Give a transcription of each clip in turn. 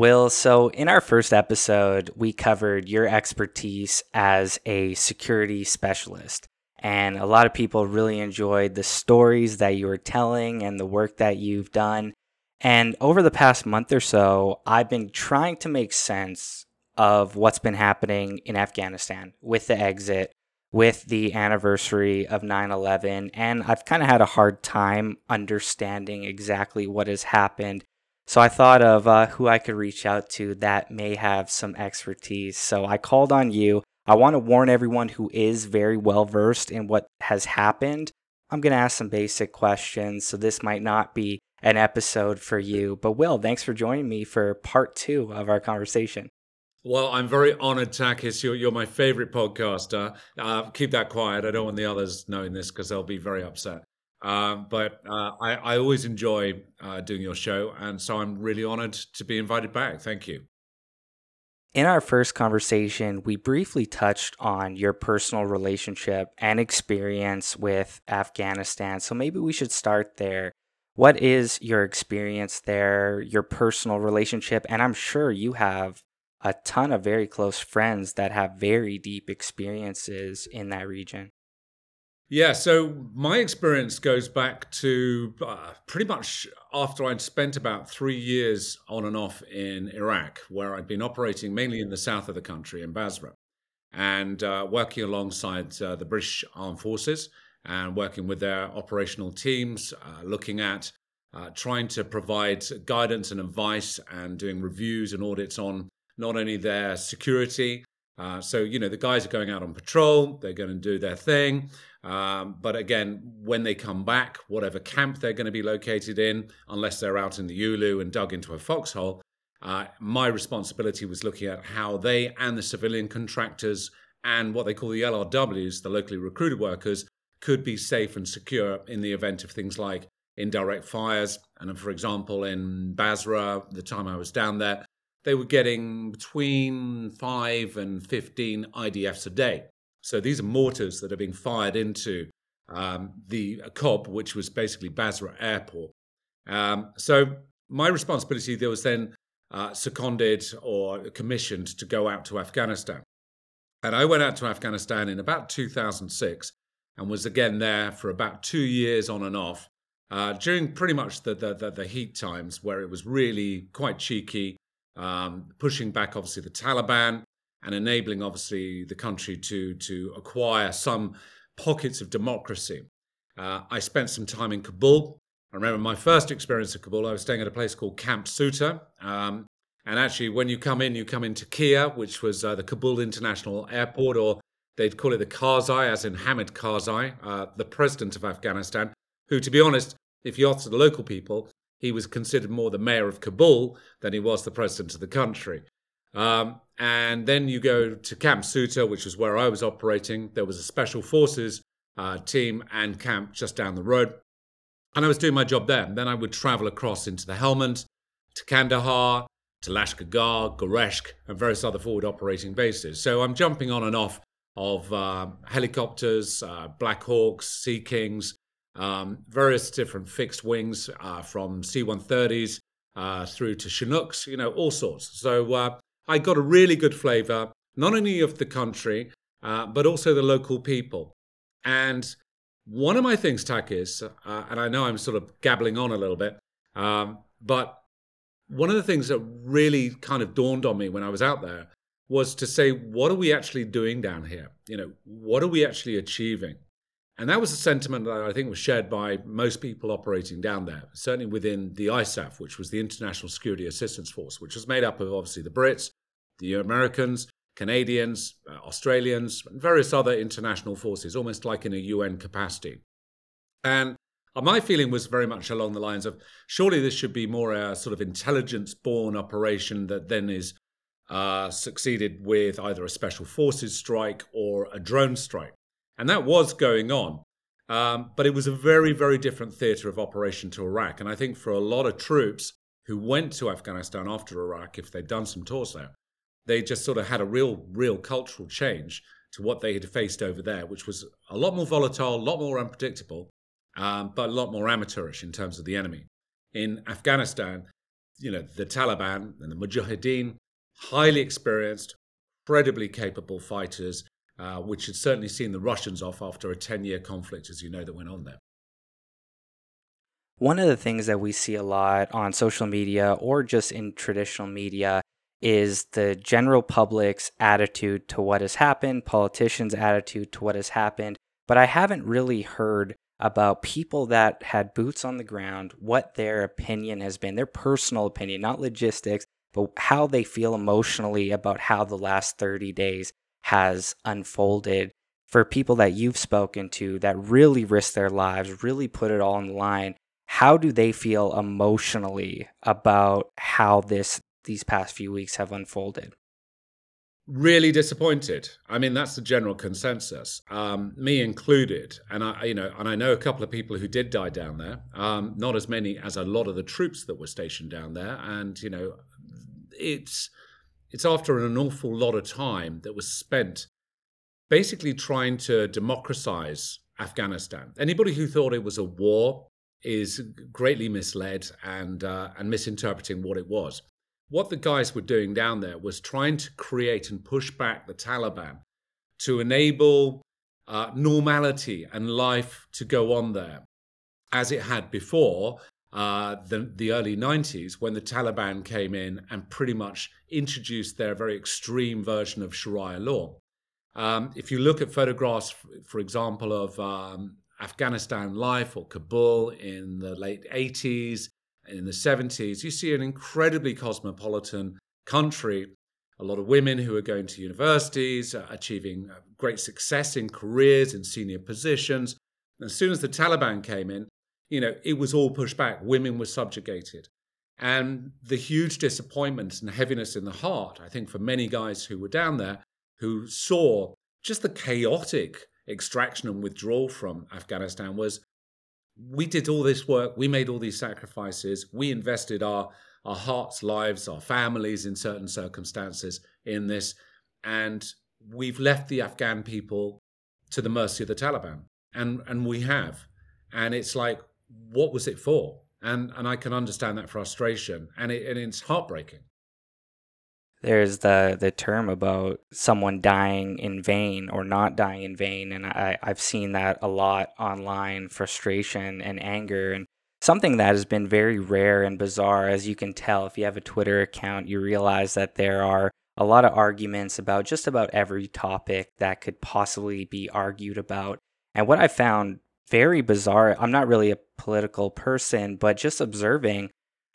Will, so in our first episode, we covered your expertise as a security specialist. And a lot of people really enjoyed the stories that you were telling and the work that you've done. And over the past month or so, I've been trying to make sense of what's been happening in Afghanistan with the exit, with the anniversary of 9 11. And I've kind of had a hard time understanding exactly what has happened. So I thought of uh, who I could reach out to that may have some expertise. So I called on you. I want to warn everyone who is very well versed in what has happened. I'm going to ask some basic questions, so this might not be an episode for you. But Will, thanks for joining me for part two of our conversation. Well, I'm very honored, Takis. You're, you're my favorite podcaster. Uh, keep that quiet. I don't want the others knowing this because they'll be very upset. Um, but uh, I, I, always enjoy uh, doing your show. And so I'm really honored to be invited back. Thank you. In our first conversation, we briefly touched on your personal relationship and experience with Afghanistan. So maybe we should start there. What is your experience there, your personal relationship? And I'm sure you have a ton of very close friends that have very deep experiences in that region. Yeah, so my experience goes back to uh, pretty much after I'd spent about three years on and off in Iraq, where I'd been operating mainly in the south of the country, in Basra, and uh, working alongside uh, the British Armed Forces and working with their operational teams, uh, looking at uh, trying to provide guidance and advice and doing reviews and audits on not only their security. Uh, so, you know, the guys are going out on patrol, they're going to do their thing. Um, but again, when they come back, whatever camp they're going to be located in, unless they're out in the Ulu and dug into a foxhole, uh, my responsibility was looking at how they and the civilian contractors and what they call the LRWs, the locally recruited workers, could be safe and secure in the event of things like indirect fires. And for example, in Basra, the time I was down there, they were getting between 5 and 15 IDFs a day. So these are mortars that are being fired into um, the COB, which was basically Basra Airport. Um, so my responsibility there was then uh, seconded or commissioned to go out to Afghanistan. And I went out to Afghanistan in about 2006 and was again there for about two years on and off uh, during pretty much the, the, the, the, heat times where it was really quite cheeky um, pushing back, obviously, the Taliban and enabling, obviously, the country to, to acquire some pockets of democracy. Uh, I spent some time in Kabul. I remember my first experience of Kabul, I was staying at a place called Camp Souter. Um, and actually, when you come in, you come into KAIA, which was uh, the Kabul International Airport, or they'd call it the Karzai, as in Hamid Karzai, uh, the president of Afghanistan, who, to be honest, if you ask the local people, he was considered more the mayor of Kabul than he was the president of the country. Um, and then you go to Camp Souter, which was where I was operating. There was a special forces uh, team and camp just down the road. And I was doing my job there. And then I would travel across into the Helmand, to Kandahar, to Lashkargah, Gereshk, and various other forward operating bases. So I'm jumping on and off of uh, helicopters, uh, Black Hawks, Sea Kings, um, various different fixed wings uh, from C-130s uh, through to Chinooks, you know, all sorts. So uh, I got a really good flavour, not only of the country, uh, but also the local people. And one of my things, Takis, uh, and I know I'm sort of gabbling on a little bit, um, but one of the things that really kind of dawned on me when I was out there was to say, what are we actually doing down here? You know, what are we actually achieving? And that was a sentiment that I think was shared by most people operating down there, certainly within the ISAF, which was the International Security Assistance Force, which was made up of obviously the Brits, the Americans, Canadians, uh, Australians, and various other international forces, almost like in a UN capacity. And my feeling was very much along the lines of surely this should be more a sort of intelligence born operation that then is uh, succeeded with either a special forces strike or a drone strike. And that was going on. Um, but it was a very, very different theatre of operation to Iraq. And I think for a lot of troops who went to Afghanistan after Iraq, if they'd done some tours there, they just sort of had a real, real cultural change to what they had faced over there, which was a lot more volatile, a lot more unpredictable, um, but a lot more amateurish in terms of the enemy. In Afghanistan, you know, the Taliban and the Mujahideen, highly experienced, incredibly capable fighters, uh, which had certainly seen the Russians off after a 10 year conflict, as you know, that went on there. One of the things that we see a lot on social media or just in traditional media is the general public's attitude to what has happened, politicians' attitude to what has happened. But I haven't really heard about people that had boots on the ground, what their opinion has been, their personal opinion, not logistics, but how they feel emotionally about how the last 30 days has unfolded for people that you've spoken to that really risk their lives, really put it all on the line. How do they feel emotionally about how this these past few weeks have unfolded? Really disappointed. I mean, that's the general consensus, um, me included. And I, you know, and I know a couple of people who did die down there. Um, not as many as a lot of the troops that were stationed down there. And you know, it's it's after an awful lot of time that was spent basically trying to democratize Afghanistan. Anybody who thought it was a war is greatly misled and uh, and misinterpreting what it was. What the guys were doing down there was trying to create and push back the Taliban to enable uh, normality and life to go on there as it had before uh, the, the early 90s when the Taliban came in and pretty much introduced their very extreme version of Sharia law. Um, if you look at photographs, for example, of um, Afghanistan life or Kabul in the late 80s, in the 70s, you see an incredibly cosmopolitan country. A lot of women who are going to universities, uh, achieving uh, great success in careers, in senior positions. And as soon as the Taliban came in, you know, it was all pushed back. Women were subjugated. And the huge disappointment and heaviness in the heart, I think, for many guys who were down there who saw just the chaotic extraction and withdrawal from Afghanistan was we did all this work, we made all these sacrifices, we invested our, our hearts, lives, our families in certain circumstances in this, and we've left the Afghan people to the mercy of the Taliban. And, and we have. And it's like, what was it for? And and I can understand that frustration, and it and it's heartbreaking. There's the the term about someone dying in vain or not dying in vain, and I I've seen that a lot online. Frustration and anger, and something that has been very rare and bizarre, as you can tell if you have a Twitter account, you realize that there are a lot of arguments about just about every topic that could possibly be argued about. And what I found very bizarre. I'm not really a political person, but just observing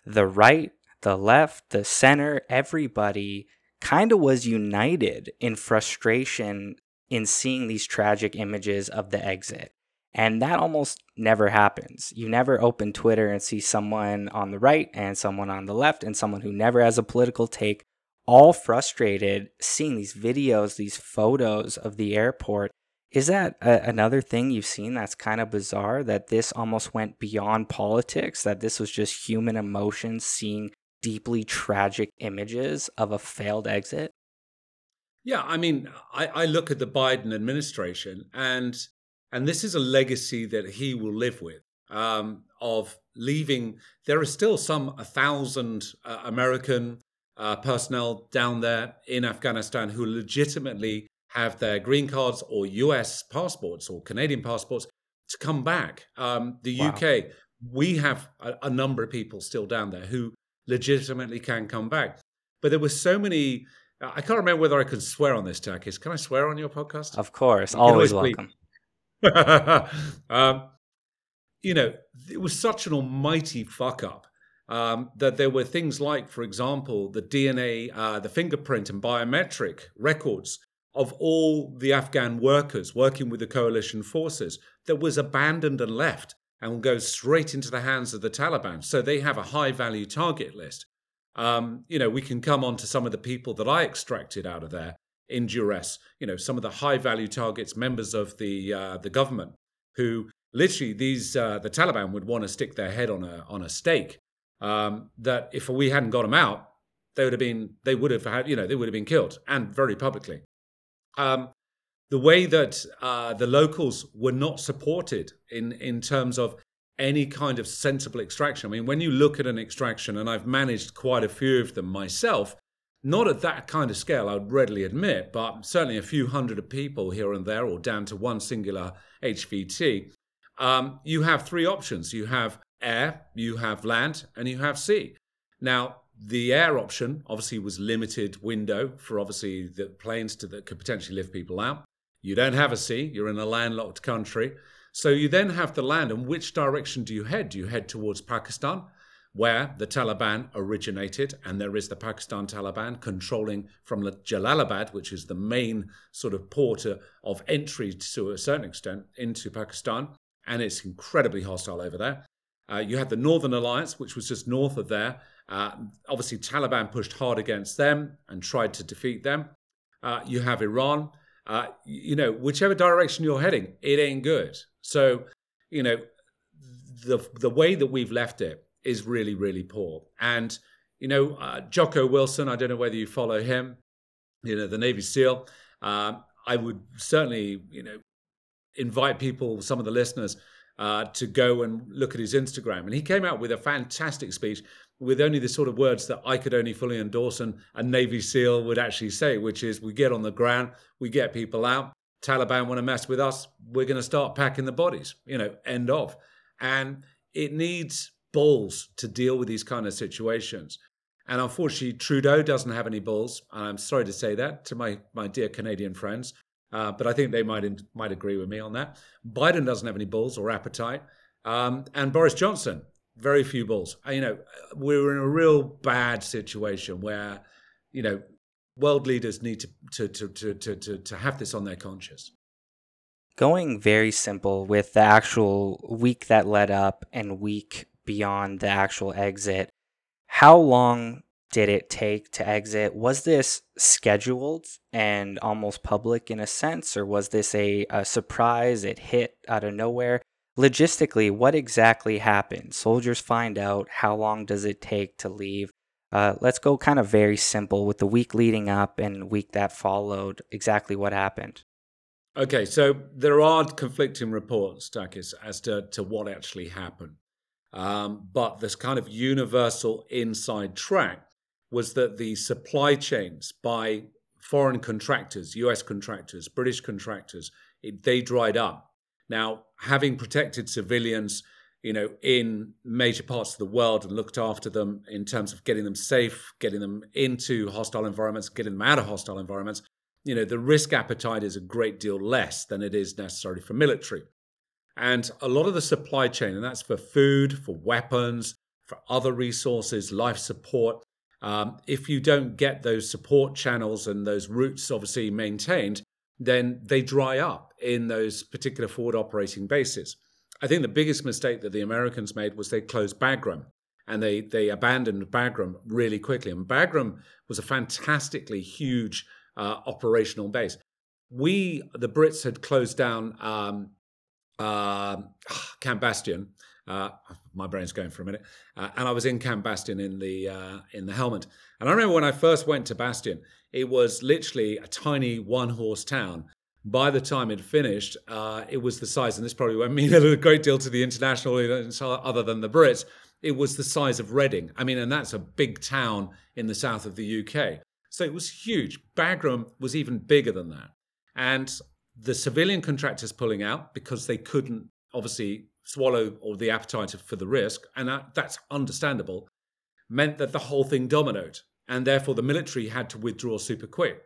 the right, the left, the center, everybody kind of was united in frustration in seeing these tragic images of the exit. And that almost never happens. You never open Twitter and see someone on the right and someone on the left and someone who never has a political take, all frustrated seeing these videos, these photos of the airport is that a, another thing you've seen that's kind of bizarre that this almost went beyond politics, that this was just human emotions seeing deeply tragic images of a failed exit? Yeah, I mean, I, I look at the Biden administration and and this is a legacy that he will live with um, of leaving. There are still some a thousand uh, American uh, personnel down there in Afghanistan who legitimately have their green cards or US passports or Canadian passports to come back. Um, the wow. UK, we have a, a, number of people still down there who legitimately can come back. But there were so many. I can't remember whether I could swear on this, Takis. Can I swear on your podcast? Of course, always, always welcome. um, you know, it was such an almighty fuck up um, that there were things like, for example, the DNA, uh, the fingerprint and biometric records of all the Afghan workers working with the coalition forces that was abandoned and left and will go straight into the hands of the Taliban. So they have a high value target list. Um, you know, we can come on to some of the people that I extracted out of there in duress. You know, some of the high value targets, members of the uh, the government, who literally these uh, the Taliban would want to stick their head on a on a stake. Um, that if we hadn't got them out, they would have been they would have had you know they would have been killed and very publicly um, the way that uh, the locals were not supported in, in terms of any kind of sensible extraction. I mean, when you look at an extraction, and I've managed quite a few of them myself, not at that kind of scale, I would readily admit, but certainly a few hundred of people here and there, or down to one singular HVT, um, you have three options. You have air, you have land, and you have sea. Now, the air option obviously was limited window for obviously the planes to, that could potentially lift people out. You don't have a sea, you're in a landlocked country. So you then have the land, and which direction do you head? Do you head towards Pakistan, where the Taliban originated, and there is the Pakistan Taliban controlling from Jalalabad, which is the main sort of port of entry to a certain extent into Pakistan, and it's incredibly hostile over there. Uh, you had the Northern Alliance, which was just north of there. Uh, obviously, Taliban pushed hard against them and tried to defeat them. Uh, you have Iran. Uh, you know, whichever direction you're heading, it ain't good. So, you know, the the way that we've left it is really, really poor. And you know, uh, Jocko Willink. I don't know whether you follow him. You know, the Navy SEAL. Um, I would certainly, you know, invite people, some of the listeners, uh, to go and look at his Instagram. And he came out with a fantastic speech with only the sort of words that I could only fully endorse and a Navy SEAL would actually say, which is we get on the ground, we get people out. Taliban want to mess with us, we're going to start packing the bodies, you know, end of. And it needs balls to deal with these kind of situations. And unfortunately, Trudeau doesn't have any balls. I'm sorry to say that to my, my dear Canadian friends. Uh, but I think they might might agree with me on that. Biden doesn't have any balls or appetite, um, and Boris Johnson very few balls. Uh, you know, we're in a real bad situation where you know world leaders need to to to to, to, to have this on their conscience. Going very simple with the actual week that led up and week beyond the actual exit. How long did it take to exit? Was this scheduled and almost public in a sense, or was this a, a surprise? It hit out of nowhere. Logistically, what exactly happened? Soldiers find out. How long does it take to leave? Uh, let's go kind of very simple with the week leading up and week that followed. Exactly what happened. Okay, so there are conflicting reports, Takis, as to, to what actually happened. Um, but this kind of universal inside track was that the supply chains by foreign contractors, US contractors, British contractors, it, they dried up. Now, having protected civilians, you know, in major parts of the world and looked after them in terms of getting them safe, getting them into hostile environments, getting them out of hostile environments, you know, the risk appetite is a great deal less than it is necessarily for military. And a lot of the supply chain, and that's for food, for weapons, for other resources, life support, um, if you don't get those support channels and those routes obviously maintained, then they dry up in those particular forward operating bases. I think the biggest mistake that the Americans made was they closed Bagram and they, they abandoned Bagram really quickly. And Bagram was a fantastically huge uh, operational base. We, the Brits, had closed down um, uh, Camp Bastion uh, my brain's going for a minute. Uh, and I was in Camp Bastion in the uh, in the Helmand. And I remember when I first went to Bastion, it was literally a tiny one horse town. By the time it finished, uh, it was the size, and this probably won't mean a great deal to the international other than the Brits. It was the size of Reading. I mean, and that's a big town in the south of the UK. So it was huge. Bagram was even bigger than that. And the civilian contractors pulling out because they couldn't obviously swallow or the appetite for the risk, and that, that's understandable, meant that the whole thing dominoed, and therefore the military had to withdraw super quick.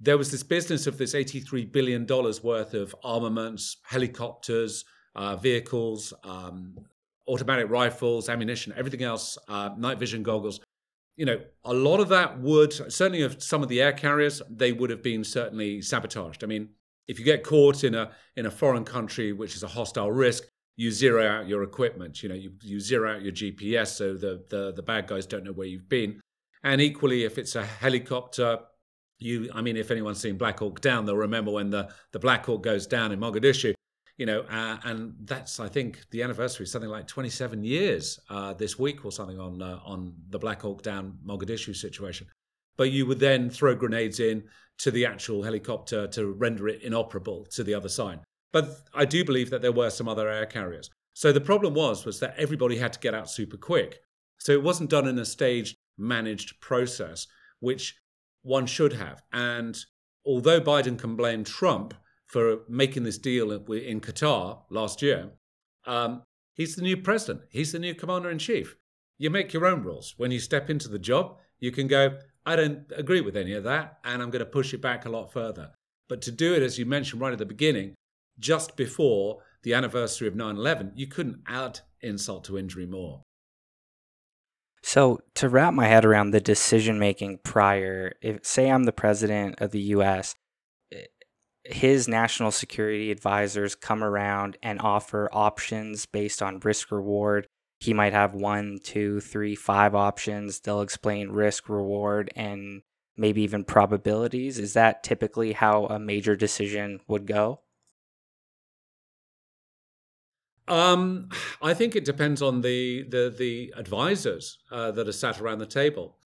There was this business of this $83 billion worth of armaments, helicopters, uh, vehicles, um, automatic rifles, ammunition, everything else, uh, night vision goggles. You know, a lot of that would, certainly of some of the air carriers, they would have been certainly sabotaged. I mean, if you get caught in a in a foreign country which is a hostile risk, you zero out your equipment. You know, you, you zero out your GPS so the, the, the bad guys don't know where you've been. And equally, if it's a helicopter, you, I mean, if anyone's seen Black Hawk Down, they'll remember when the, the Black Hawk goes down in Mogadishu, you know, uh, and that's, I think, the anniversary, something like 27 years uh, this week or something on, uh, on the Black Hawk Down Mogadishu situation. But you would then throw grenades in to the actual helicopter to render it inoperable to the other side. But I do believe that there were some other air carriers. So the problem was was that everybody had to get out super quick. So it wasn't done in a staged, managed process, which one should have. And although Biden can blame Trump for making this deal in Qatar last year, um, he's the new president. He's the new commander in chief. You make your own rules. When you step into the job, you can go, I don't agree with any of that, and I'm going to push it back a lot further. But to do it, as you mentioned right at the beginning, just before the anniversary of 9 11, you couldn't add insult to injury more. So, to wrap my head around the decision making prior, if say I'm the president of the US, eh, his national security advisors come around and offer options based on risk reward. He might have one, two, three, five options. They'll explain risk, reward, and maybe even probabilities. Is that typically how a major decision would go? Um, I think it depends on the the the advisors uh, that are sat around the table,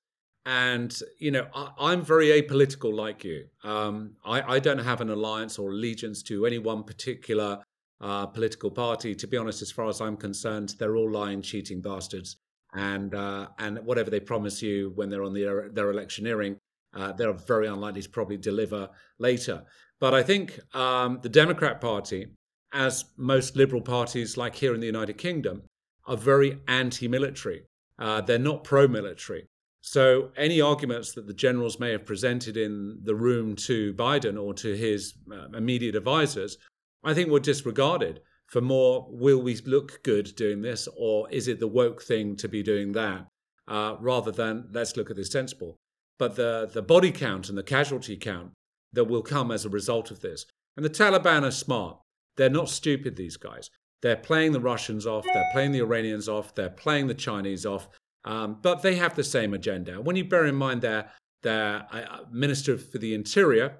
and you know I, am very apolitical like you. Um, I, I don't have an alliance or allegiance to any one particular uh, political party. To be honest, as far as I'm concerned, they're all lying, cheating bastards, and uh, and whatever they promise you when they're on the, their electioneering, uh, they're very unlikely to probably deliver later. But I think um, the Democrat Party as most liberal parties, like here in the United Kingdom, are very anti military. Uh, they're not pro military. So, any arguments that the generals may have presented in the room to Biden or to his uh, immediate advisors, I think were disregarded for more will we look good doing this, or is it the woke thing to be doing that, uh, rather than let's look at this sensible. But the, the body count and the casualty count that will come as a result of this. And the Taliban are smart. They're not stupid, these guys. They're playing the Russians off, they're playing the Iranians off, they're playing the Chinese off, um, but they have the same agenda. When you bear in mind their, their uh, Minister for the Interior,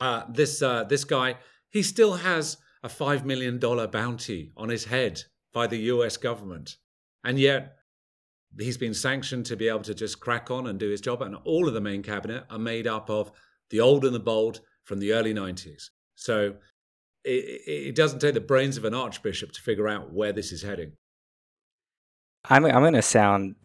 uh, this, uh, this guy, he still has a $5 million bounty on his head by the US government. And yet, he's been sanctioned to be able to just crack on and do his job. And all of the main cabinet are made up of the old and the bold from the early 90s. So it, it doesn't take the brains of an archbishop to figure out where this is heading. I'm I'm going to sound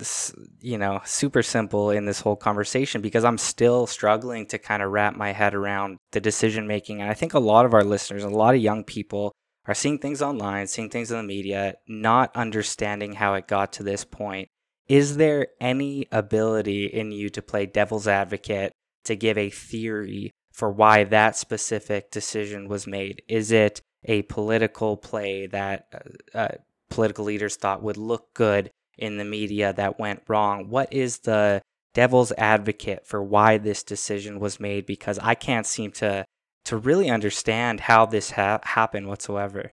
you know super simple in this whole conversation because I'm still struggling to kind of wrap my head around the decision making and I think a lot of our listeners a lot of young people are seeing things online seeing things in the media not understanding how it got to this point is there any ability in you to play devil's advocate to give a theory for why that specific decision was made? Is it a political play that uh, uh, political leaders thought would look good in the media that went wrong? What is the devil's advocate for why this decision was made? Because I can't seem to to really understand how this ha- happened whatsoever.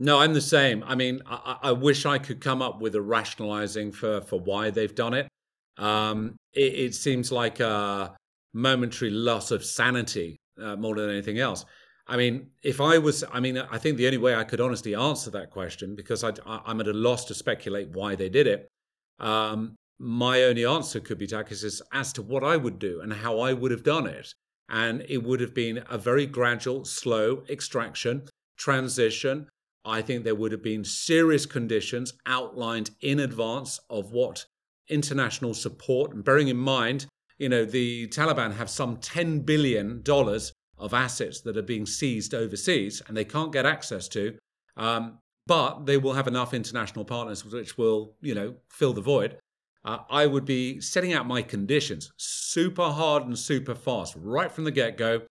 No, I'm the same. I mean, I, I, wish I could come up with a rationalizing for for why they've done it. Um, it, it seems like a momentary loss of sanity uh, more than anything else. I mean, if I was, I mean, I think the only way I could honestly answer that question, because I, am at a loss to speculate why they did it, um, my only answer could be, Takis, is as to what I would do and how I would have done it. And it would have been a very gradual, slow extraction, transition. I think there would have been serious conditions outlined in advance of what international support, and bearing in mind you know, the Taliban have some $10 billion of assets that are being seized overseas and they can't get access to. Um, but they will have enough international partners which will, you know, fill the void. Uh, I would be setting out my conditions super hard and super fast right from the get go.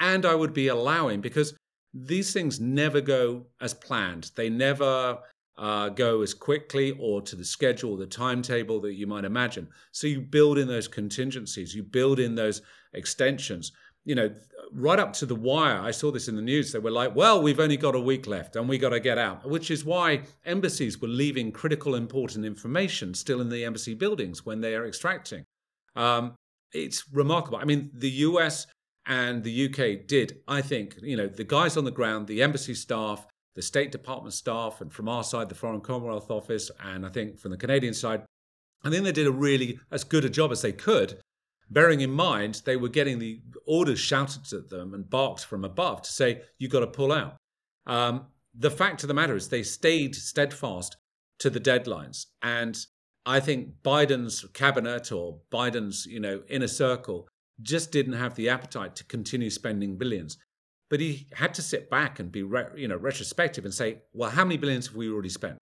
And I would be allowing, because these things never go as planned. They never uh, go as quickly or to the schedule, the timetable that you might imagine. So you build in those contingencies, you build in those extensions. You know, right up to the wire, I saw this in the news. They were like, well, we've only got a week left and we got to get out, which is why embassies were leaving critical, important information still in the embassy buildings when they are extracting. Um, it's remarkable. I mean, the US and the UK did, I think, you know, the guys on the ground, the embassy staff, the State Department staff, and from our side, the Foreign Commonwealth Office, and I think from the Canadian side, I think they did a really as good a job as they could, bearing in mind they were getting the orders shouted at them and barked from above to say, you've got to pull out. Um, the fact of the matter is they stayed steadfast to the deadlines. And I think Biden's cabinet or Biden's, you know, inner circle just didn't have the appetite to continue spending billions. But he had to sit back and be, re- you know, retrospective and say, well, how many billions have we already spent?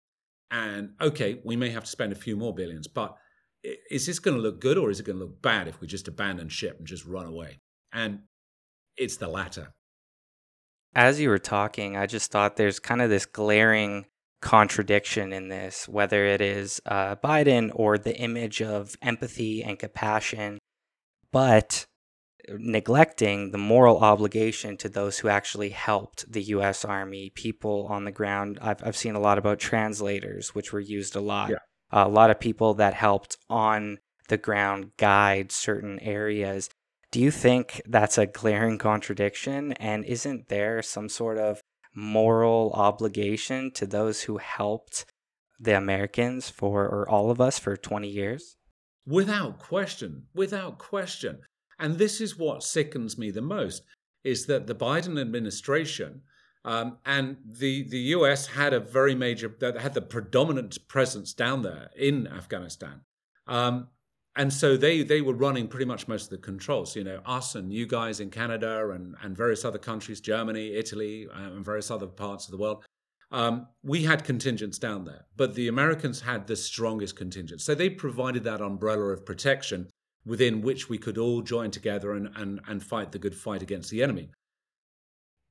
And okay, we may have to spend a few more billions, but is this going to look good or is it going to look bad if we just abandon ship and just run away? And it's the latter. As you were talking, I just thought there's kind of this glaring contradiction in this, whether it is uh, Biden or the image of empathy and compassion, but neglecting the moral obligation to those who actually helped the U.S. Army, people on the ground. I've, I've seen a lot about translators, which were used a lot. Yeah. Uh, a lot of people that helped on the ground guide certain areas. Do you think that's a glaring contradiction? And isn't there some sort of moral obligation to those who helped the Americans for, or all of us for 20 years? Without question, without question. And this is what sickens me the most is that the Biden administration um, and the, the US had a very major, had the predominant presence down there in Afghanistan. Um, and so they they were running pretty much most of the controls. You know, us and you guys in Canada and and various other countries, Germany, Italy, uh, and various other parts of the world. Um, we had contingents down there, but the Americans had the strongest contingent. So they provided that umbrella of protection within which we could all join together and, and, and fight the good fight against the enemy.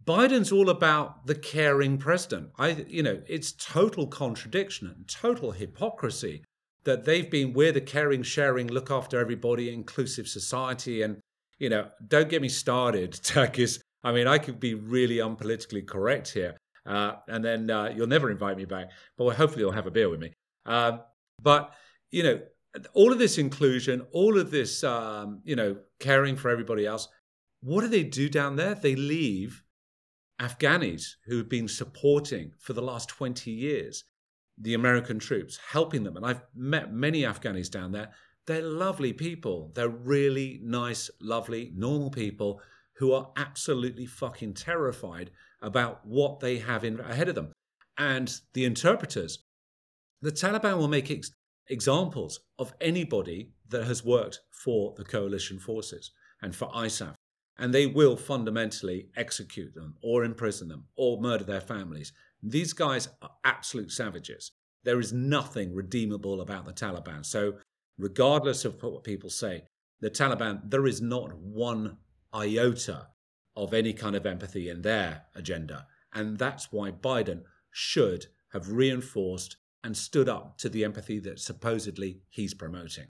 Biden's all about the caring president. I, you know, it's total contradiction and total hypocrisy that they've been we're the caring, sharing, look after everybody, inclusive society. And, you know, don't get me started, Takis. I mean, I could be really unpolitically correct here. Uh, and then uh, you'll never invite me back, but hopefully you'll have a beer with me. Uh, but, you know, all of this inclusion, all of this, um, you know, caring for everybody else, what do they do down there? They leave Afghanis who have been supporting for the last 20 years the American troops, helping them. And I've met many Afghanis down there. They're lovely people. They're really nice, lovely, normal people who are absolutely fucking terrified about what they have in, ahead of them. And the interpreters, the Taliban will make ex- examples of anybody that has worked for the coalition forces and for ISAF. And they will fundamentally execute them or imprison them or murder their families these guys are absolute savages. There is nothing redeemable about the Taliban. So, regardless of what people say, the Taliban, there is not one iota of any kind of empathy in their agenda. And that's why Biden should have reinforced and stood up to the empathy that supposedly he's promoting.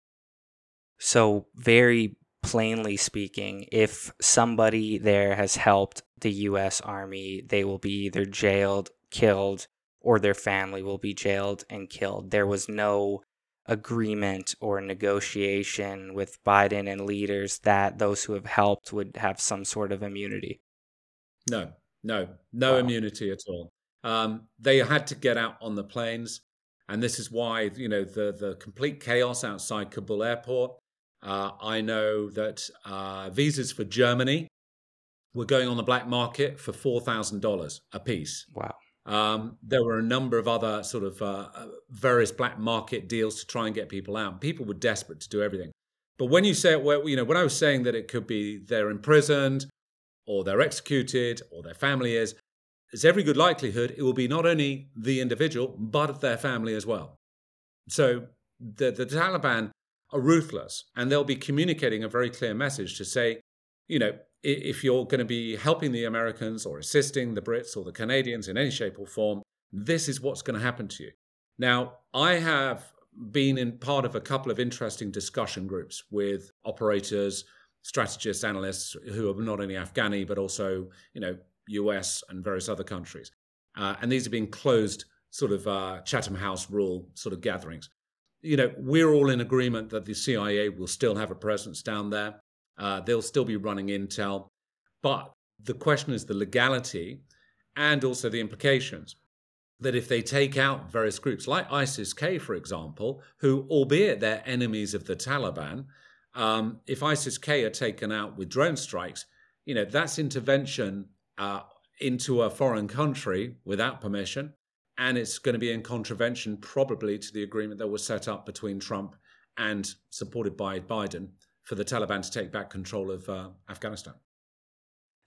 So, very plainly speaking, if somebody there has helped the US Army, they will be either jailed killed or their family will be jailed and killed. There was no agreement or negotiation with Biden and leaders that those who have helped would have some sort of immunity. No, no, no wow. immunity at all. Um, they had to get out on the planes, and this is why you know the the complete chaos outside Kabul airport. Uh, I know that uh, visas for Germany were going on the black market for four thousand dollars a piece. Wow. Um, there were a number of other sort of uh, uh, various black market deals to try and get people out. People were desperate to do everything. But when you say, well, you know, when I was saying that it could be they're imprisoned or they're executed or their family is, there's every good likelihood it will be not only the individual, but their family as well. So the, the Taliban are ruthless and they'll be communicating a very clear message to say, you know, if you're going to be helping the Americans or assisting the Brits or the Canadians in any shape or form, this is what's going to happen to you. Now, I have been in part of a couple of interesting discussion groups with operators, strategists, analysts who are not only Afghani but also, you know, US and various other countries. Uh, and these have been closed sort of uh, Chatham House rule sort of gatherings. You know, we're all in agreement that the CIA will still have a presence down there. Uh, they'll still be running Intel. But the question is the legality and also the implications. That if they take out various groups like ISIS K, for example, who, albeit they're enemies of the Taliban, um, if ISIS K are taken out with drone strikes, you know, that's intervention uh, into a foreign country without permission. And it's going to be in contravention, probably, to the agreement that was set up between Trump and supported by Biden for the Taliban to take back control of uh, Afghanistan.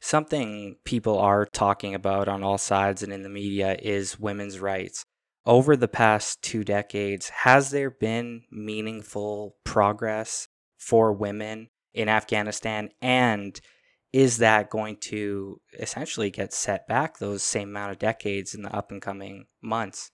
Something people are talking about on all sides and in the media is women's rights. Over the past two decades, has there been meaningful progress for women in Afghanistan? And is that going to essentially get set back those same amount of decades in the up and coming months?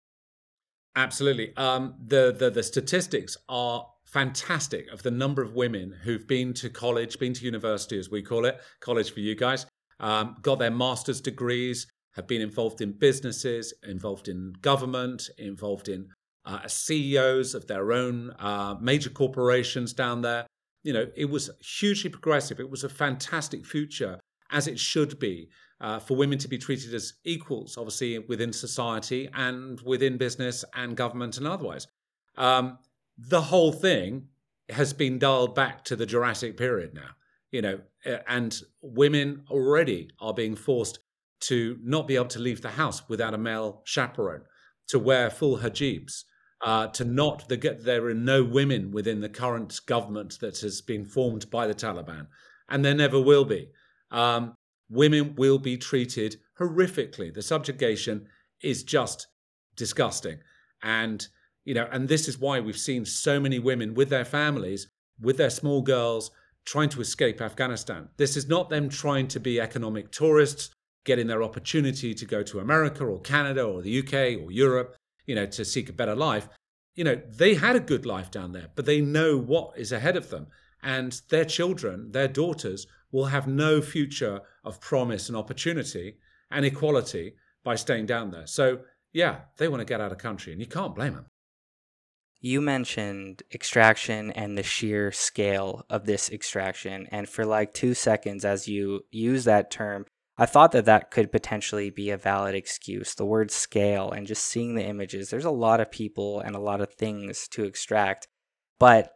Absolutely. Um, the, the the statistics are fantastic of the number of women who've been to college, been to university, as we call it, college for you guys, um, got their master's degrees, have been involved in businesses, involved in government, involved in uh, CEOs of their own uh, major corporations down there. You know, it was hugely progressive. It was a fantastic future, as it should be, uh, for women to be treated as equals, obviously within society and within business and government and otherwise. Um, the whole thing has been dialed back to the Jurassic period now, you know, and women already are being forced to not be able to leave the house without a male chaperone, to wear full hijabs, uh, to not, the, there are no women within the current government that has been formed by the Taliban, and there never will be. Um, women will be treated horrifically. The subjugation is just disgusting. And you know, and this is why we've seen so many women with their families, with their small girls, trying to escape Afghanistan. This is not them trying to be economic tourists, getting their opportunity to go to America or Canada or the UK or Europe, you know, to seek a better life. You know, they had a good life down there, but they know what is ahead of them. And their children, their daughters, will have no future of promise and opportunity and equality by staying down there. So, yeah, they want to get out of country, and you can't blame them. You mentioned extraction and the sheer scale of this extraction. And for like two seconds, as you use that term, I thought that that could potentially be a valid excuse. The word scale and just seeing the images, there's a lot of people and a lot of things to extract. But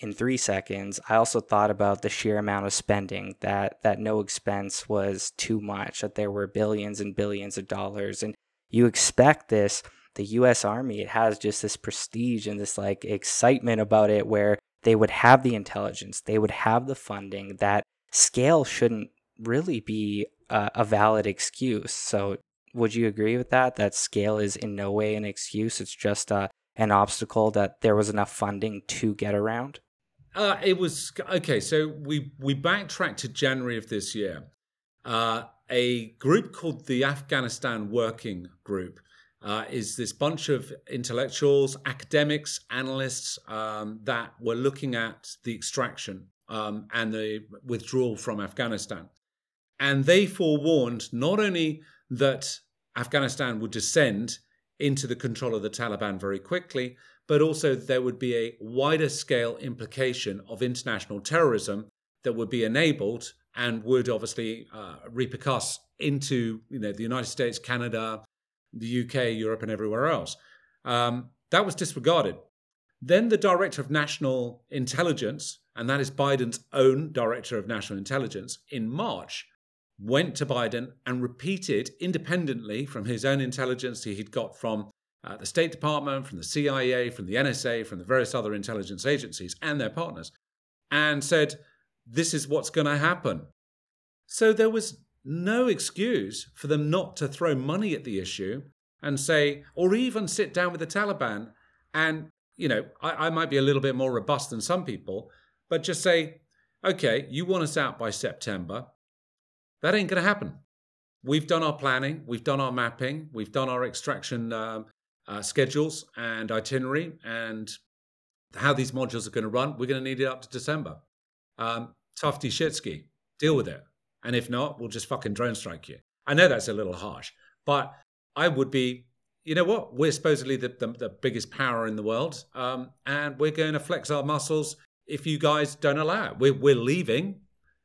in three seconds, I also thought about the sheer amount of spending that that no expense was too much, that there were billions and billions of dollars. And you expect this the US Army, it has just this prestige and this like excitement about it where they would have the intelligence, they would have the funding. That scale shouldn't really be a, valid excuse. So, would you agree with that? That scale is in no way an excuse. It's just uh, an obstacle that there was enough funding to get around. Uh, it was okay. So we we backtracked to January of this year. Uh, a group called the Afghanistan Working Group uh, is this bunch of intellectuals, academics, analysts um, that were looking at the extraction um, and the withdrawal from Afghanistan. And they forewarned not only that Afghanistan would descend into the control of the Taliban very quickly, but also there would be a wider scale implication of international terrorism that would be enabled and would obviously uh, repercuss into you know the United States, Canada, the UK, Europe, and everywhere else. Um, that was disregarded. Then the Director of National Intelligence, and that is Biden's own Director of National Intelligence, in March went to Biden and repeated independently from his own intelligence he'd got from uh, the State Department, from the CIA, from the NSA, from the various other intelligence agencies and their partners, and said, This is what's going to happen. So there was no excuse for them not to throw money at the issue and say, or even sit down with the Taliban and, you know, I, I might be a little bit more robust than some people, but just say, okay, you want us out by September. That ain't going to happen. We've done our planning, we've done our mapping, we've done our extraction um, uh, schedules and itinerary and how these modules are going to run. We're going to need it up to December. Um, Shitsky, deal with it. And if not, we'll just fucking drone strike you. I know that's a little harsh, but I would be, you know what? We're supposedly the, the, the biggest power in the world. Um, and we're going to flex our muscles if you guys don't allow it. We're, we're leaving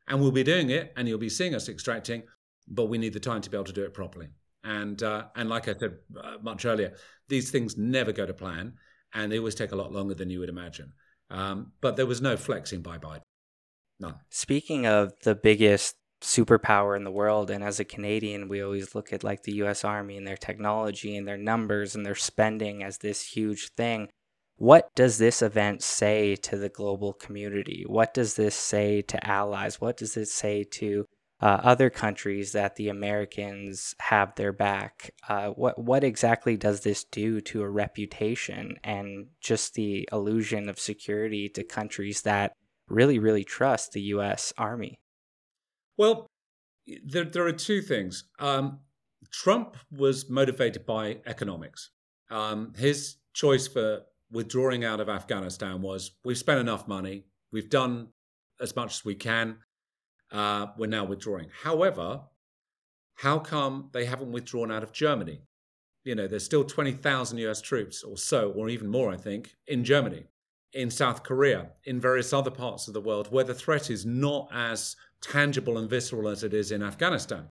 and we'll be doing it and you'll be seeing us extracting, but we need the time to be able to do it properly. And, uh, and like I said uh, much earlier, these things never go to plan and they always take a lot longer than you would imagine. Um, but there was no flexing by Biden. None. Speaking of the biggest superpower in the world. And as a Canadian, we always look at like the US Army and their technology and their numbers and their spending as this huge thing. What does this event say to the global community? What does this say to allies? What does it say to uh, other countries that the Americans have their back? Uh, what what exactly does this do to a reputation and just the illusion of security to countries that really really trust the U.S. Army? Well, there, there are two things. Um, Trump was motivated by economics. Um, his choice for withdrawing out of Afghanistan was we've spent enough money, we've done as much as we can, uh, we're now withdrawing. However, how come they haven't withdrawn out of Germany? You know, there's still 20,000 US troops or so, or even more, I think, in Germany, in South Korea, in various other parts of the world where the threat is not as tangible and visceral as it is in Afghanistan.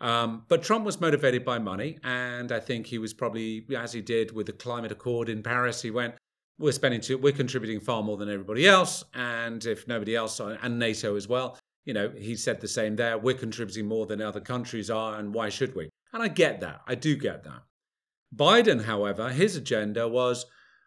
Um, but Trump was motivated by money, and I think he was probably, as he did with the climate accord in Paris, he went, "We're spending, too, we're contributing far more than everybody else, and if nobody else, and NATO as well, you know, he said the same there. We're contributing more than other countries are, and why should we?" And I get that. I do get that. Biden, however, his agenda was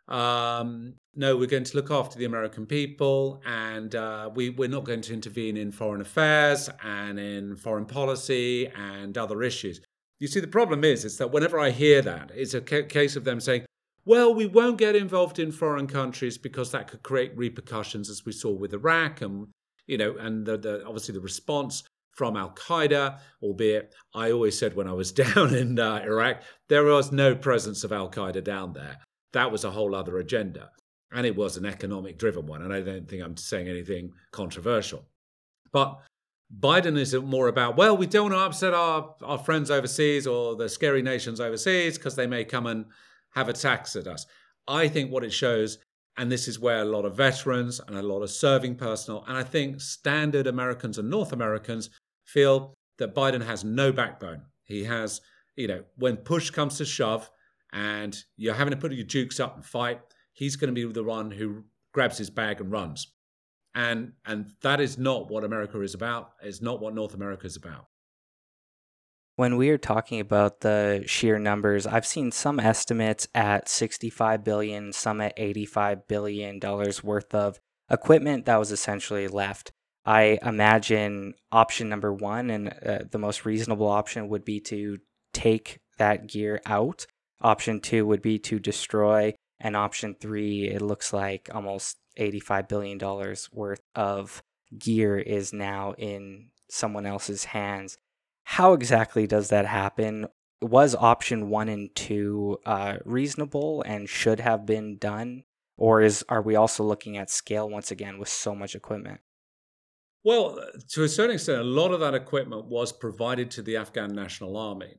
um, no, we're going to look after the American people, and uh, we, we're not going to intervene in foreign affairs and in foreign policy and other issues. You see, the problem is, is that whenever I hear that, it's a ca- case of them saying, well, we won't get involved in foreign countries because that could create repercussions, as we saw with Iraq, and you know, and the, the obviously the response from Al Qaeda, albeit I always said when I was down in uh, Iraq, there was no presence of Al Qaeda down there. That was a whole other agenda. And it was an economic driven one. And I don't think I'm saying anything controversial. But Biden is more about, well, we don't want to upset our, our friends overseas or the scary nations overseas because they may come and have attacks at us. I think what it shows, and this is where a lot of veterans and a lot of serving personnel, and I think standard Americans and North Americans feel that Biden has no backbone. He has, you know, when push comes to shove, and you're having to put your jukes up and fight, he's going to be the one who grabs his bag and runs. And and that is not what America is about. It's not what North America is about. When we are talking about the sheer numbers, I've seen some estimates at 65 billion, some at 85 billion dollars worth of equipment that was essentially left. I imagine option number one and uh, the most reasonable option would be to take that gear out Option two would be to destroy. And option three, it looks like almost $85 billion worth of gear is now in someone else's hands. How exactly does that happen? Was option one and two uh, reasonable and should have been done? Or is are we also looking at scale once again with so much equipment? Well, to a certain extent, a lot of that equipment was provided to the Afghan National Army.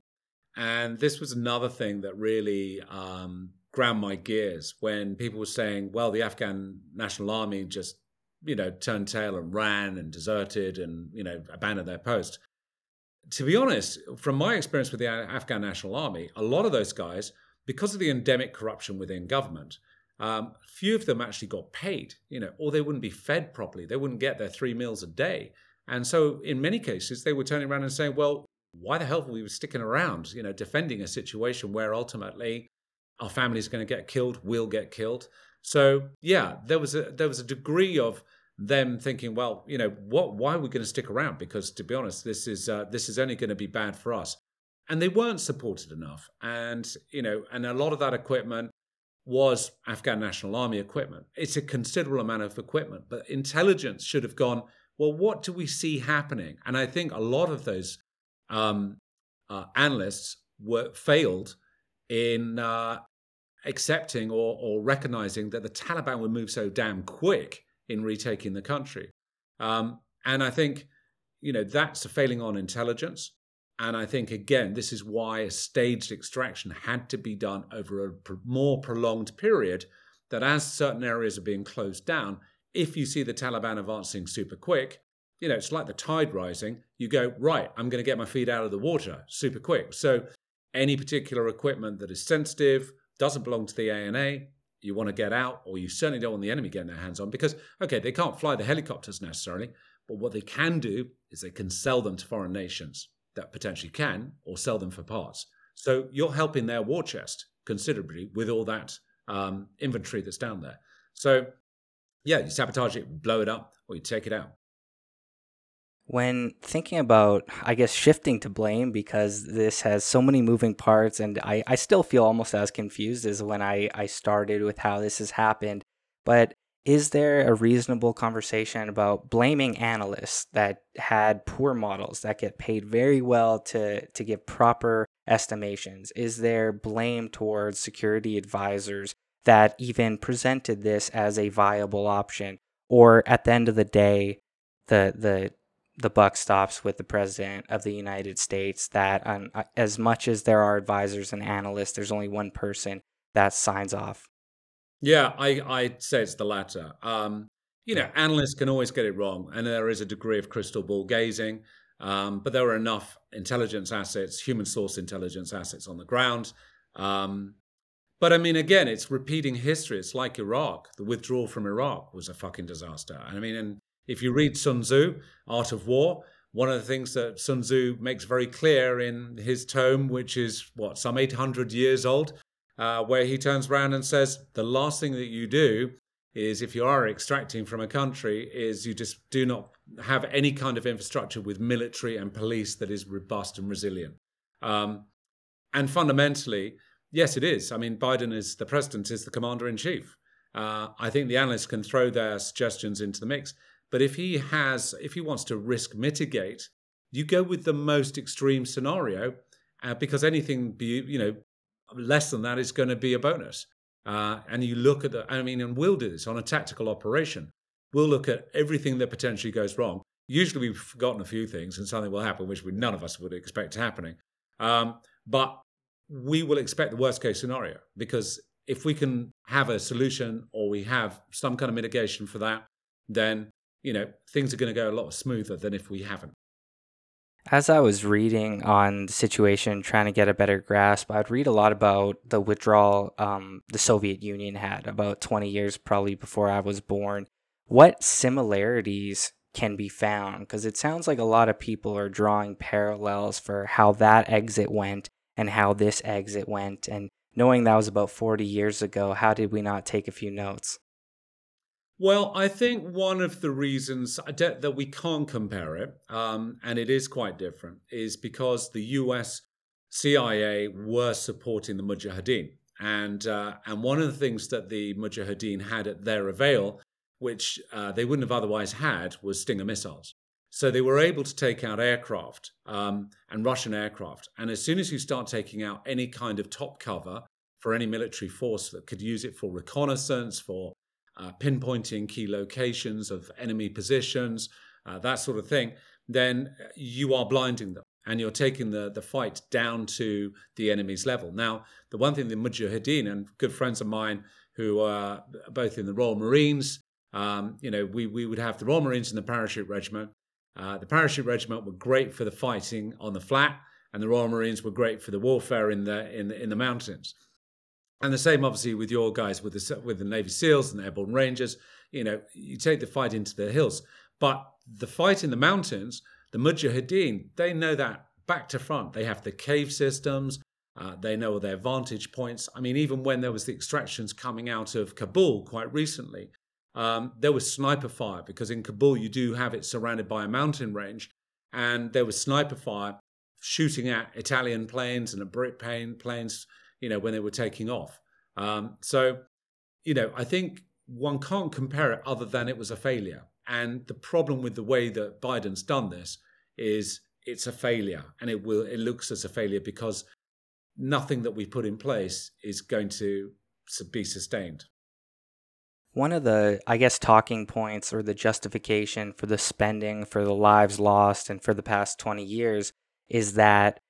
And this was another thing that really um, ground my gears when people were saying, well, the Afghan National Army just, you know, turned tail and ran and deserted and, you know, abandoned their post. To be honest, from my experience with the Afghan National Army, a lot of those guys, because of the endemic corruption within government, um, few of them actually got paid, you know, or they wouldn't be fed properly. They wouldn't get their three meals a day. And so, in many cases, they were turning around and saying, well, why the hell were we sticking around, you know, defending a situation where ultimately our family is going to get killed, we'll get killed. So yeah, there was a there was a degree of them thinking, well, you know, what? Why are we going to stick around? Because to be honest, this is uh, this is only going to be bad for us. And they weren't supported enough. And you know, and a lot of that equipment was Afghan National Army equipment. It's a considerable amount of equipment, but intelligence should have gone. Well, what do we see happening? And I think a lot of those um, uh, analysts were failed in uh, accepting or, or, recognizing that the Taliban would move so damn quick in retaking the country. Um, and I think, you know, that's a failing on intelligence. And I think, again, this is why a staged extraction had to be done over a more prolonged period. That as certain areas are being closed down, if you see the Taliban advancing super quick, you know, it's like the tide rising. You go, right, I'm going to get my feet out of the water super quick. So any particular equipment that is sensitive, doesn't belong to the ANA, you want to get out, or you certainly don't want the enemy getting their hands on because, okay, they can't fly the helicopters necessarily, But what they can do is they can sell them to foreign nations that potentially can, or sell them for parts. So you're helping their war chest considerably with all that um, inventory that's down there. So yeah, you sabotage it, blow it up, or you take it out. When thinking about, I guess, shifting to blame because this has so many moving parts, and I, I still feel almost as confused as when I, I started with how this has happened. But is there a reasonable conversation about blaming analysts that had poor models that get paid very well to, to give proper estimations? Is there blame towards security advisors that even presented this as a viable option? Or at the end of the day, the the the buck stops with the president of the United States. That um, as much as there are advisors and analysts, there's only one person that signs off. Yeah, I I say it's the latter. Um, you know, analysts can always get it wrong, and there is a degree of crystal ball gazing. Um, but there are enough intelligence assets, human source intelligence assets on the ground. Um, but I mean, again, it's repeating history. It's like Iraq. The withdrawal from Iraq was a fucking disaster. I mean, and if you read Sun Tzu, Art of War, one of the things that Sun Tzu makes very clear in his tome, which is what, some 800 years old, uh, where he turns around and says, The last thing that you do is if you are extracting from a country, is you just do not have any kind of infrastructure with military and police that is robust and resilient. Um, and fundamentally, yes, it is. I mean, Biden is the president, is the commander in chief. Uh, I think the analysts can throw their suggestions into the mix. But if he has, if he wants to risk mitigate, you go with the most extreme scenario uh, because anything be, you know, less than that is going to be a bonus. Uh, and you look at the, I mean, and we'll do this on a tactical operation. We'll look at everything that potentially goes wrong. Usually we've forgotten a few things and something will happen, which we, none of us would expect to happening. Um, but we will expect the worst case scenario because if we can have a solution or we have some kind of mitigation for that, then you know, things are going to go a lot smoother than if we haven't. As I was reading on the situation, trying to get a better grasp, I'd read a lot about the withdrawal um, the Soviet Union had about 20 years probably before I was born. What similarities can be found? Because it sounds like a lot of people are drawing parallels for how that exit went and how this exit went. And knowing that was about 40 years ago, how did we not take a few notes? Well, I think one of the reasons that we can't compare it, um, and it is quite different, is because the US CIA were supporting the Mujahideen. And, uh, and one of the things that the Mujahideen had at their avail, which uh, they wouldn't have otherwise had, was Stinger missiles. So they were able to take out aircraft um, and Russian aircraft. And as soon as you start taking out any kind of top cover for any military force that could use it for reconnaissance, for uh, pinpointing key locations of enemy positions, uh, that sort of thing, then you are blinding them and you're taking the, the fight down to the enemy's level. Now, the one thing the Mujahideen and good friends of mine who are both in the Royal Marines, um, you know, we, we would have the Royal Marines and the Parachute Regiment. Uh, the Parachute Regiment were great for the fighting on the flat, and the Royal Marines were great for the warfare in the in the, in the mountains. And the same, obviously, with your guys with the with the Navy SEALs and the Airborne Rangers. You know, you take the fight into the hills, but the fight in the mountains, the Mujahideen, they know that back to front. They have the cave systems. Uh, they know their vantage points. I mean, even when there was the extractions coming out of Kabul quite recently, um, there was sniper fire because in Kabul you do have it surrounded by a mountain range, and there was sniper fire shooting at Italian planes and at Brit planes you know, when they were taking off. Um, so, you know, I think one can't compare it other than it was a failure. And the problem with the way that Biden's done this is it's a failure, and it will it looks as a failure because nothing that we put in place is going to be sustained. One of the, I guess, talking points or the justification for the spending, for the lives lost, and for the past 20 years is that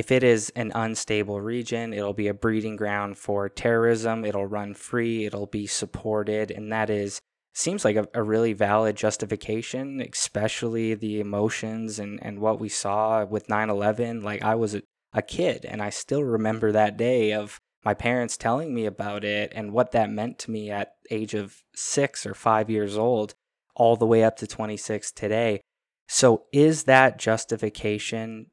if it is an unstable region, it'll be a breeding ground for terrorism. It'll run free. It'll be supported. And that is, seems like a, a really valid justification, especially the emotions and, and what we saw with 9 11. Like, I was a, a kid and I still remember that day of my parents telling me about it and what that meant to me at age of six or five years old all the way up to 26 today. So is that justification?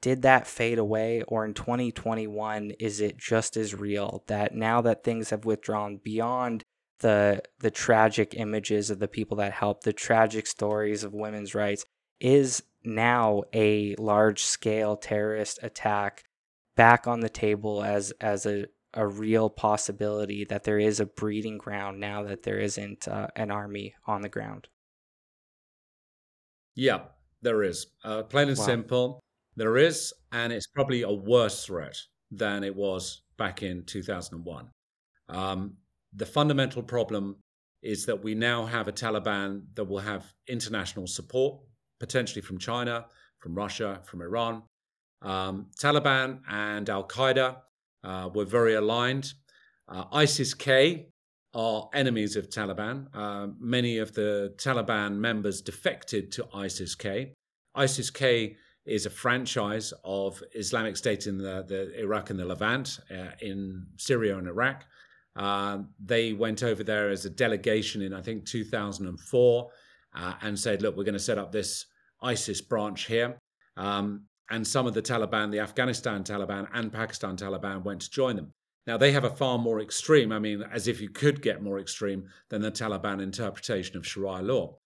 Did that fade away, or in 2021 is it just as real that now that things have withdrawn beyond the the tragic images of the people that helped, the tragic stories of women's rights, is now a large scale terrorist attack back on the table as as a a real possibility that there is a breeding ground now that there isn't uh, an army on the ground. Yeah, there is. Uh, plain and wow. simple, there is, and it's probably a worse threat than it was back in 2001. Um, the fundamental problem is that we now have a Taliban that will have international support, potentially from China, from Russia, from Iran. Um, Taliban and Al Qaeda uh, were very aligned. Uh, ISIS K are enemies of Taliban. Uh, many of the Taliban members defected to ISIS K. ISIS K is a franchise of Islamic State in the, the Iraq and the Levant, uh, in Syria and Iraq. Um, they went over there as a delegation in, I think, 2004 uh, and said, look, we're going to set up this ISIS branch here. Um, and some of the Taliban, the Afghanistan Taliban and Pakistan Taliban, went to join them. Now, they have a far more extreme, I mean, as if you could get more extreme than the Taliban interpretation of Sharia law.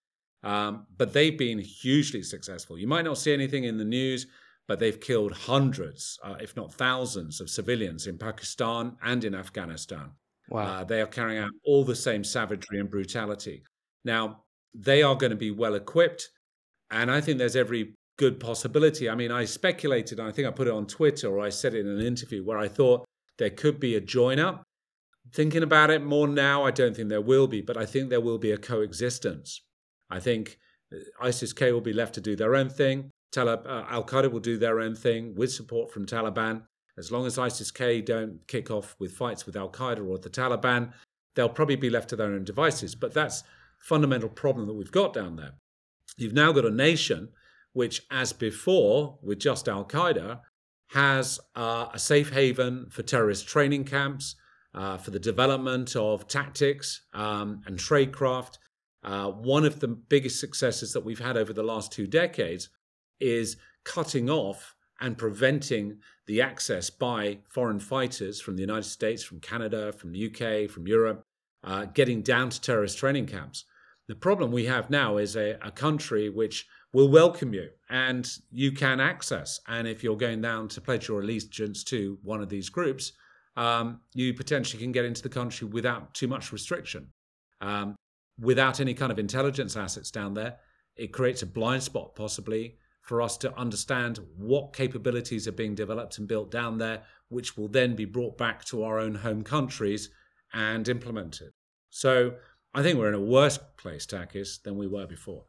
Um, but they've been hugely successful. You might not see anything in the news, but they've killed hundreds, uh, if not thousands, of civilians in Pakistan and in Afghanistan. Wow. Uh, they are carrying out all the same savagery and brutality. Now, they are going to be well equipped. And I think there's every good possibility. I mean, I speculated, I think I put it on Twitter or I said it in an interview where I thought there could be a join up. Thinking about it more now, I don't think there will be, but I think there will be a coexistence. I think uh, ISIS K will be left to do their own thing. Uh, Al Qaeda will do their own thing with support from Taliban. As long as ISIS K don't kick off with fights with Al Qaeda or the Taliban, they'll probably be left to their own devices. But that's fundamental problem that we've got down there. You've now got a nation which, as before with just Al Qaeda, has uh, a safe haven for terrorist training camps, uh, for the development of tactics um, and tradecraft. Uh, one of the biggest successes that we've had over the last two decades is cutting off and preventing the access by foreign fighters from the United States, from Canada, from the UK, from Europe, uh, getting down to terrorist training camps. The problem we have now is a, a country which will welcome you and you can access. And if you're going down to pledge your allegiance to one of these groups, um, you potentially can get into the country without too much restriction. Um, without any kind of intelligence assets down there, it creates a blind spot possibly for us to understand what capabilities are being developed and built down there, which will then be brought back to our own home countries and implemented. So I think we're in a worse place, Takis, than we were before.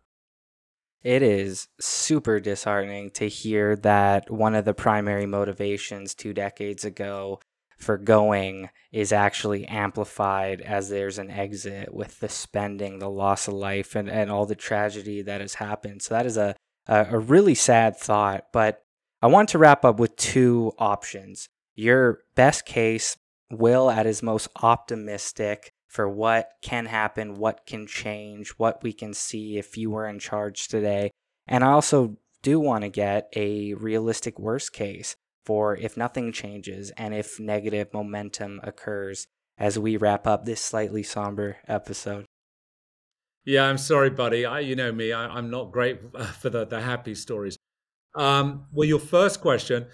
It is super disheartening to hear that one of the primary motivations two decades ago for going is actually amplified as there's an exit with the spending, the loss of life, and, and all the tragedy that has happened. So that is a, a, a really sad thought. But I want to wrap up with two options. Your best case, Will at his most optimistic, for what can happen, what can change, what we can see if you were in charge today. And I also do want to get a realistic worst case for if nothing changes and if negative momentum occurs as we wrap up this slightly somber episode. Yeah, I'm sorry, buddy. I, you know me, I, am not great for the, the happy stories. Um, well, your first question,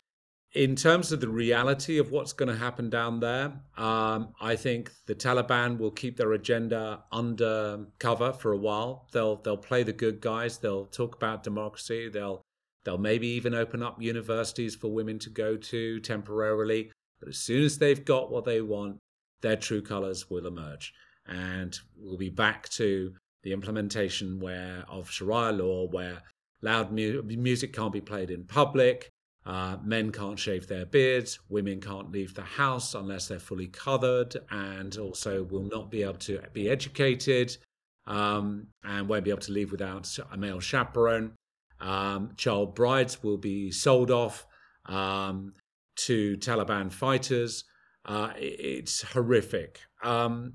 in terms of the reality of what's going to happen down there, um, I think the Taliban will keep their agenda under cover for a while. They'll they'll play the good guys. They'll talk about democracy. They'll they'll maybe even open up universities for women to go to temporarily. But as soon as they've got what they want, their true colors will emerge, and we'll be back to the implementation where of Sharia law, where loud mu- music can't be played in public uh, men can't shave their beards, women can't leave the house unless they're fully covered, and also will not be able to be educated um, and won't be able to leave without a male chaperone. Um, child brides will be sold off um, to Taliban fighters. Uh, it's horrific. Um,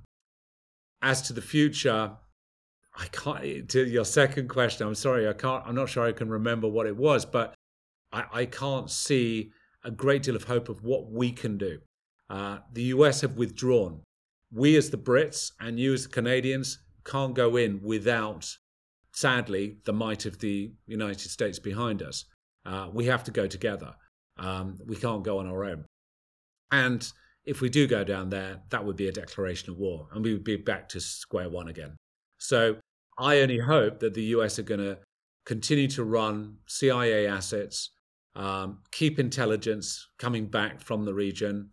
as to the future, I can't to your second question. I'm sorry, I can't. I'm not sure I can remember what it was, but I, I can't see a great deal of hope of what we can do. Uh, the US have withdrawn. We, as the Brits, and you, as the Canadians, can't go in without, sadly, the might of the United States behind us. Uh, we have to go together. Um, we can't go on our own. And if we do go down there, that would be a declaration of war, and we would be back to square one again. So I only hope that the US are going to continue to run CIA assets, um, keep intelligence coming back from the region,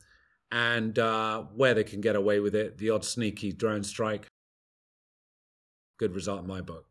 and uh, where they can get away with it, the odd sneaky drone strike. Good result in my book.